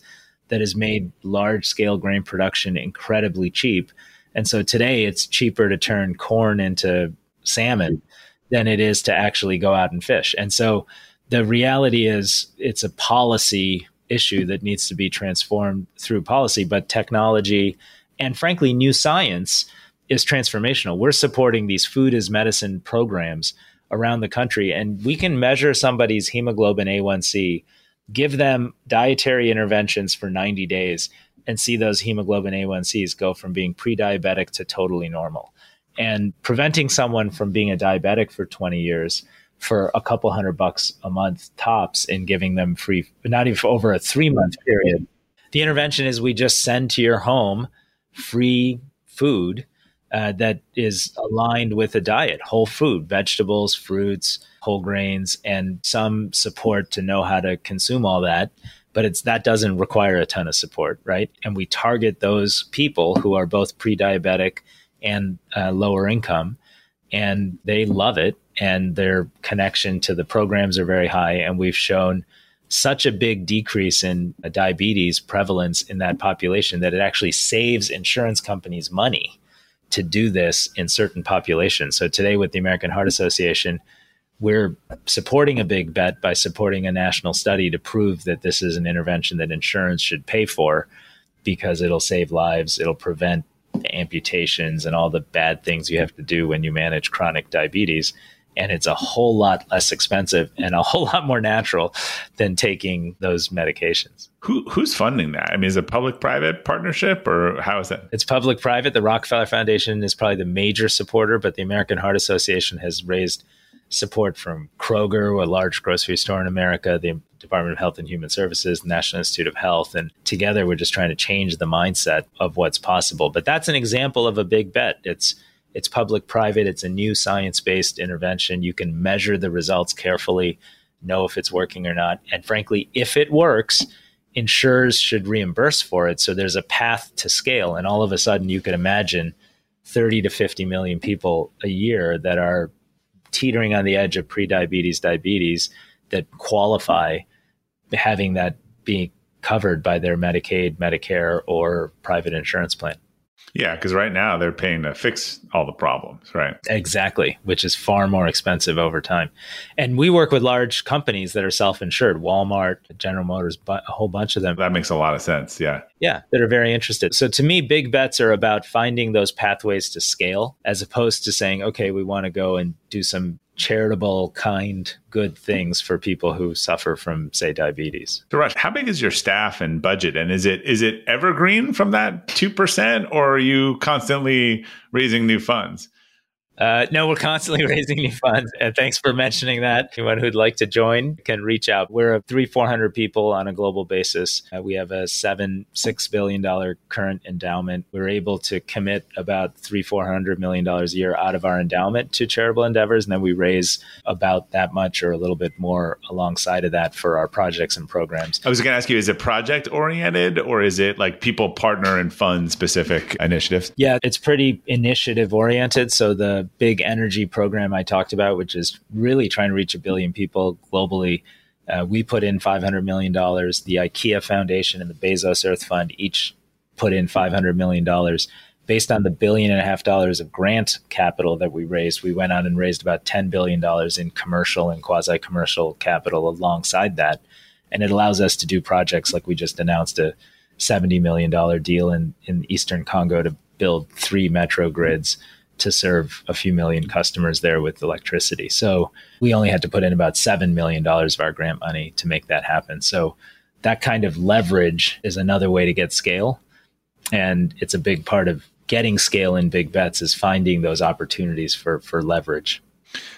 A: that has made large scale grain production incredibly cheap. And so today it's cheaper to turn corn into salmon than it is to actually go out and fish. And so the reality is it's a policy issue that needs to be transformed through policy, but technology and frankly, new science is transformational. We're supporting these food as medicine programs around the country, and we can measure somebody's hemoglobin A1C, give them dietary interventions for 90 days, and see those hemoglobin A1Cs go from being pre diabetic to totally normal. And preventing someone from being a diabetic for 20 years for a couple hundred bucks a month tops and giving them free, not even over a three month period. The intervention is we just send to your home free food uh, that is aligned with a diet whole food, vegetables, fruits, whole grains, and some support to know how to consume all that. But it's that doesn't require a ton of support, right? And we target those people who are both pre diabetic and uh, lower income, and they love it and their connection to the programs are very high. And we've shown such a big decrease in diabetes prevalence in that population that it actually saves insurance companies money to do this in certain populations. So today, with the American Heart Association, we're supporting a big bet by supporting a national study to prove that this is an intervention that insurance should pay for because it'll save lives, it'll prevent amputations and all the bad things you have to do when you manage chronic diabetes and it's a whole lot less expensive and a whole lot more natural than taking those medications.
B: Who, who's funding that? I mean, is it public-private partnership, or how is that?
A: It's public-private. The Rockefeller Foundation is probably the major supporter, but the American Heart Association has raised support from Kroger, a large grocery store in America, the Department of Health and Human Services, the National Institute of Health, and together we're just trying to change the mindset of what's possible. But that's an example of a big bet. It's it's public private, it's a new science based intervention. You can measure the results carefully, know if it's working or not. And frankly, if it works, insurers should reimburse for it. So there's a path to scale. And all of a sudden, you could imagine 30 to 50 million people a year that are teetering on the edge of prediabetes, diabetes that qualify having that being covered by their Medicaid, Medicare, or private insurance plan.
B: Yeah, because right now they're paying to fix all the problems, right?
A: Exactly, which is far more expensive over time. And we work with large companies that are self insured Walmart, General Motors, a whole bunch of them.
B: That makes a lot of sense. Yeah.
A: Yeah, that are very interested. So to me, big bets are about finding those pathways to scale as opposed to saying, okay, we want to go and do some charitable, kind, good things for people who suffer from, say, diabetes.
B: So, Raj, how big is your staff and budget, and is it is it evergreen from that two percent, or are you constantly raising new funds?
A: Uh, no, we're constantly raising new funds. And thanks for mentioning that. Anyone who'd like to join can reach out. We're a three, 400 people on a global basis. Uh, we have a seven, $6 billion current endowment. We're able to commit about three, $400 million a year out of our endowment to charitable endeavors. And then we raise about that much or a little bit more alongside of that for our projects and programs.
B: I was going to ask you, is it project oriented or is it like people partner and fund specific initiatives?
A: Yeah, it's pretty initiative oriented. So the big energy program I talked about, which is really trying to reach a billion people globally. Uh, we put in $500 million. The IKEA Foundation and the Bezos Earth Fund each put in $500 million. Based on the billion and a half dollars of grant capital that we raised, we went out and raised about $10 billion in commercial and quasi commercial capital alongside that. And it allows us to do projects like we just announced a $70 million deal in, in Eastern Congo to build three metro grids to serve a few million customers there with electricity. So we only had to put in about $7 million of our grant money to make that happen. So that kind of leverage is another way to get scale. And it's a big part of getting scale in big bets is finding those opportunities for, for leverage.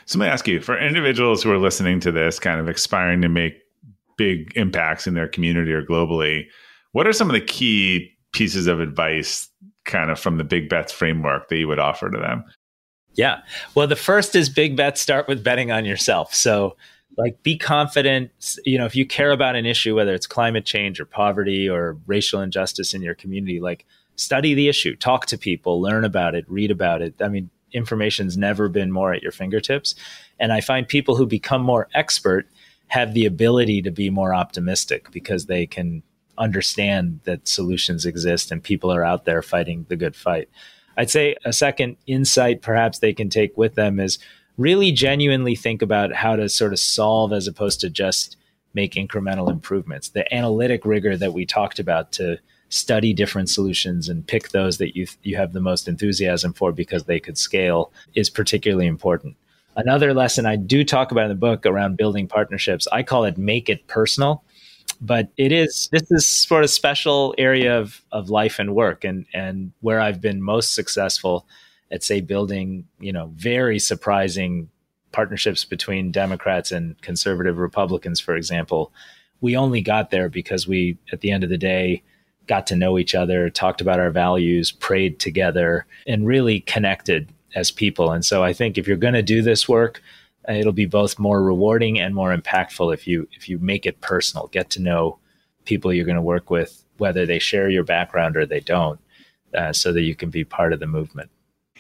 B: So let me ask you for individuals who are listening to this, kind of aspiring to make big impacts in their community or globally, what are some of the key pieces of advice kind of from the big bets framework that you would offer to them?
A: Yeah. Well, the first is big bets start with betting on yourself. So, like, be confident. You know, if you care about an issue, whether it's climate change or poverty or racial injustice in your community, like, study the issue, talk to people, learn about it, read about it. I mean, information's never been more at your fingertips. And I find people who become more expert have the ability to be more optimistic because they can understand that solutions exist and people are out there fighting the good fight. I'd say a second insight perhaps they can take with them is really genuinely think about how to sort of solve as opposed to just make incremental improvements. The analytic rigor that we talked about to study different solutions and pick those that you you have the most enthusiasm for because they could scale is particularly important. Another lesson I do talk about in the book around building partnerships, I call it make it personal. But it is this is sort of special area of, of life and work and and where I've been most successful at say building, you know, very surprising partnerships between Democrats and conservative Republicans, for example. We only got there because we, at the end of the day, got to know each other, talked about our values, prayed together, and really connected as people. And so I think if you're going to do this work, it'll be both more rewarding and more impactful if you if you make it personal, get to know people you're going to work with, whether they share your background or they don't, uh, so that you can be part of the movement.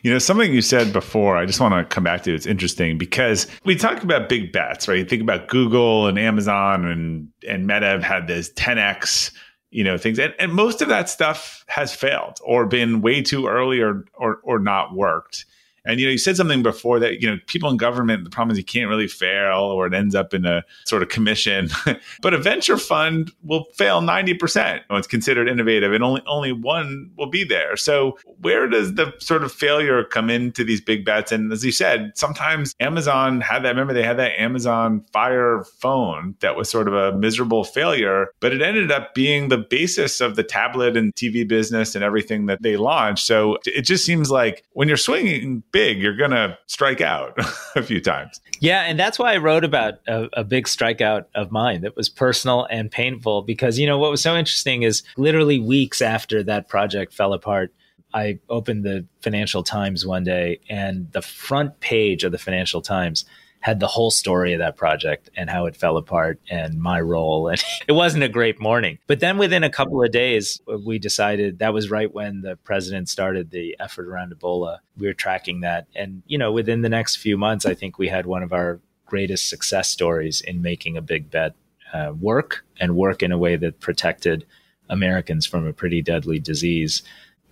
B: You know, something you said before, I just want to come back to. It's interesting because we talk about big bets, right? You think about Google and Amazon and and Meta have had this 10x you know things and, and most of that stuff has failed or been way too early or or, or not worked and you know, you said something before that you know people in government. The problem is you can't really fail, or it ends up in a sort of commission. but a venture fund will fail ninety percent when it's considered innovative, and only only one will be there. So where does the sort of failure come into these big bets? And as you said, sometimes Amazon had that. Remember, they had that Amazon Fire phone that was sort of a miserable failure, but it ended up being the basis of the tablet and TV business and everything that they launched. So it just seems like when you're swinging big, you're going to strike out a few times.
A: Yeah. And that's why I wrote about a, a, big strikeout of mine that was personal and painful because, you know, what was so interesting is literally weeks after that project fell apart, I opened the Financial Times one day and the front page of the Financial Times had the whole story of that project and how it fell apart and my role. And it wasn't a great morning. But then within a couple of days, we decided that was right when the president started the effort around Ebola. We were tracking that. And, you know, within the next few months, I think we had one of our greatest success stories in making a big bet uh, work and work in a way that protected Americans from a pretty deadly disease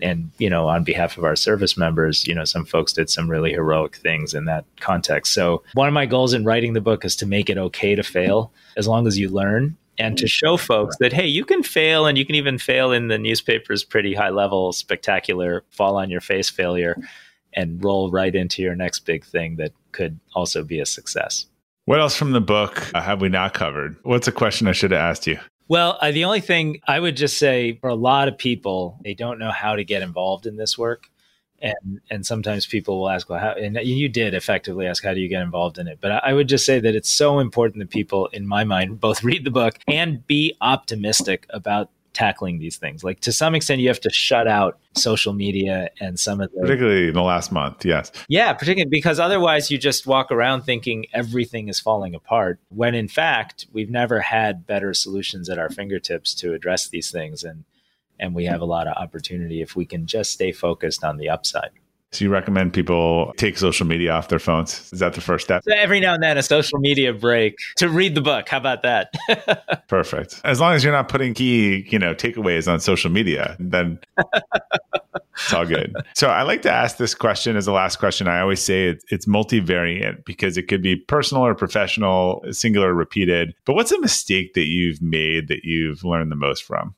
A: and you know on behalf of our service members you know some folks did some really heroic things in that context. So one of my goals in writing the book is to make it okay to fail as long as you learn and to show folks that hey you can fail and you can even fail in the newspaper's pretty high level spectacular fall on your face failure and roll right into your next big thing that could also be a success.
B: What else from the book have we not covered? What's a question i should have asked you
A: well, uh, the only thing I would just say for a lot of people, they don't know how to get involved in this work. And, and sometimes people will ask, well, how, and you did effectively ask, how do you get involved in it? But I would just say that it's so important that people, in my mind, both read the book and be optimistic about tackling these things. Like to some extent, you have to shut out social media and some of the
B: particularly in the last month. Yes,
A: yeah, particularly because otherwise you just walk around thinking everything is falling apart. When in fact, we've never had better solutions at our fingertips to address these things, and and we have a lot of opportunity if we can just stay focused on the upside.
B: So you recommend people take social media off their phones? Is that the first step?
A: So every now and then, a social media break to read the book. How about that?
B: Perfect. As long as you're not putting key, you know, takeaways on social media, then it's all good. So I like to ask this question as the last question. I always say it's, it's multivariant because it could be personal or professional, singular, or repeated. But what's a mistake that you've made that you've learned the most from?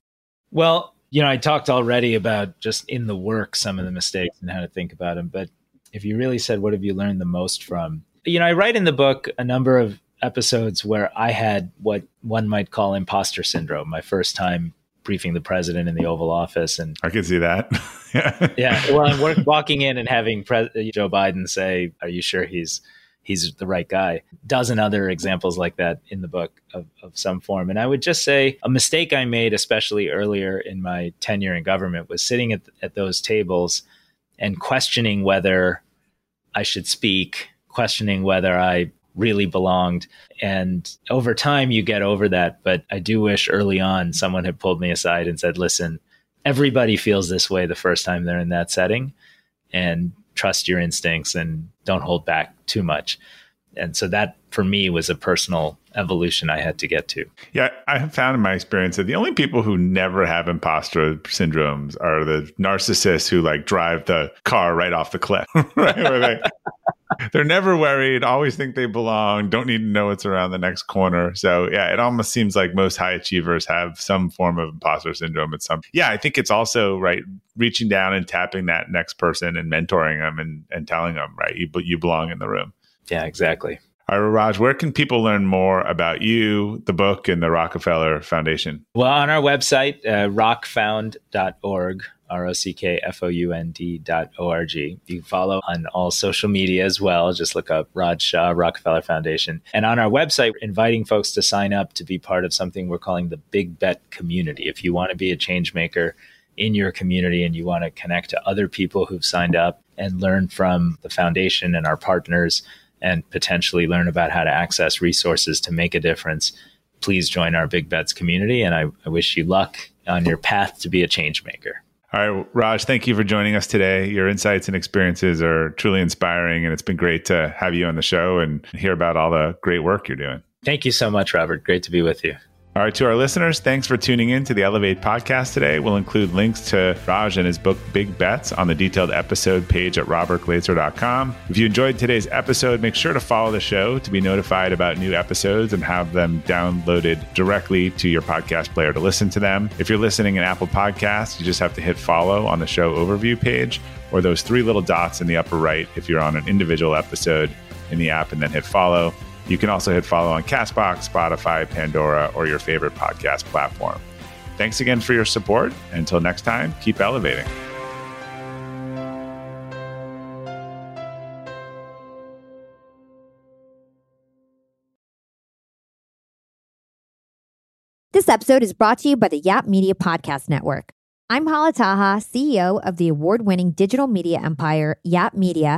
A: Well, you know, I talked already about just in the work some of the mistakes and how to think about them. But if you really said, what have you learned the most from? You know, I write in the book a number of episodes where I had what one might call imposter syndrome. My first time briefing the president in the Oval Office, and
B: I can see that.
A: yeah, well, I'm walking in and having Pre- uh, Joe Biden say, "Are you sure he's?" He's the right guy. Dozen other examples like that in the book of, of some form. And I would just say a mistake I made, especially earlier in my tenure in government, was sitting at, at those tables and questioning whether I should speak, questioning whether I really belonged. And over time, you get over that. But I do wish early on someone had pulled me aside and said, listen, everybody feels this way the first time they're in that setting. And trust your instincts and don't hold back too much. And so that for me was a personal evolution I had to get to.
B: Yeah, I have found in my experience that the only people who never have imposter syndromes are the narcissists who like drive the car right off the cliff, right? Where they, they're never worried, always think they belong, don't need to know what's around the next corner. So yeah, it almost seems like most high achievers have some form of imposter syndrome at some. Yeah, I think it's also right reaching down and tapping that next person and mentoring them and, and telling them right you you belong in the room.
A: Yeah, exactly.
B: All right, Raj, where can people learn more about you, the book, and the Rockefeller Foundation?
A: Well, on our website, uh, rockfound.org, R O C K F O U N D dot O R G. You can follow on all social media as well. Just look up Raj Shah, Rockefeller Foundation. And on our website, inviting folks to sign up to be part of something we're calling the Big Bet Community. If you want to be a change maker in your community and you want to connect to other people who've signed up and learn from the foundation and our partners, and potentially learn about how to access resources to make a difference, please join our Big Bets community. And I, I wish you luck on your path to be a change maker.
B: All right, Raj, thank you for joining us today. Your insights and experiences are truly inspiring, and it's been great to have you on the show and hear about all the great work you're doing.
A: Thank you so much, Robert. Great to be with you.
B: All right, to our listeners, thanks for tuning in to the Elevate podcast today. We'll include links to Raj and his book, Big Bets, on the detailed episode page at robertglazer.com. If you enjoyed today's episode, make sure to follow the show to be notified about new episodes and have them downloaded directly to your podcast player to listen to them. If you're listening in Apple Podcasts, you just have to hit follow on the show overview page or those three little dots in the upper right if you're on an individual episode in the app and then hit follow. You can also hit follow on Castbox, Spotify, Pandora, or your favorite podcast platform. Thanks again for your support. Until next time, keep elevating.
D: This episode is brought to you by the Yap Media Podcast Network. I'm Hala Taha, CEO of the award winning digital media empire, Yap Media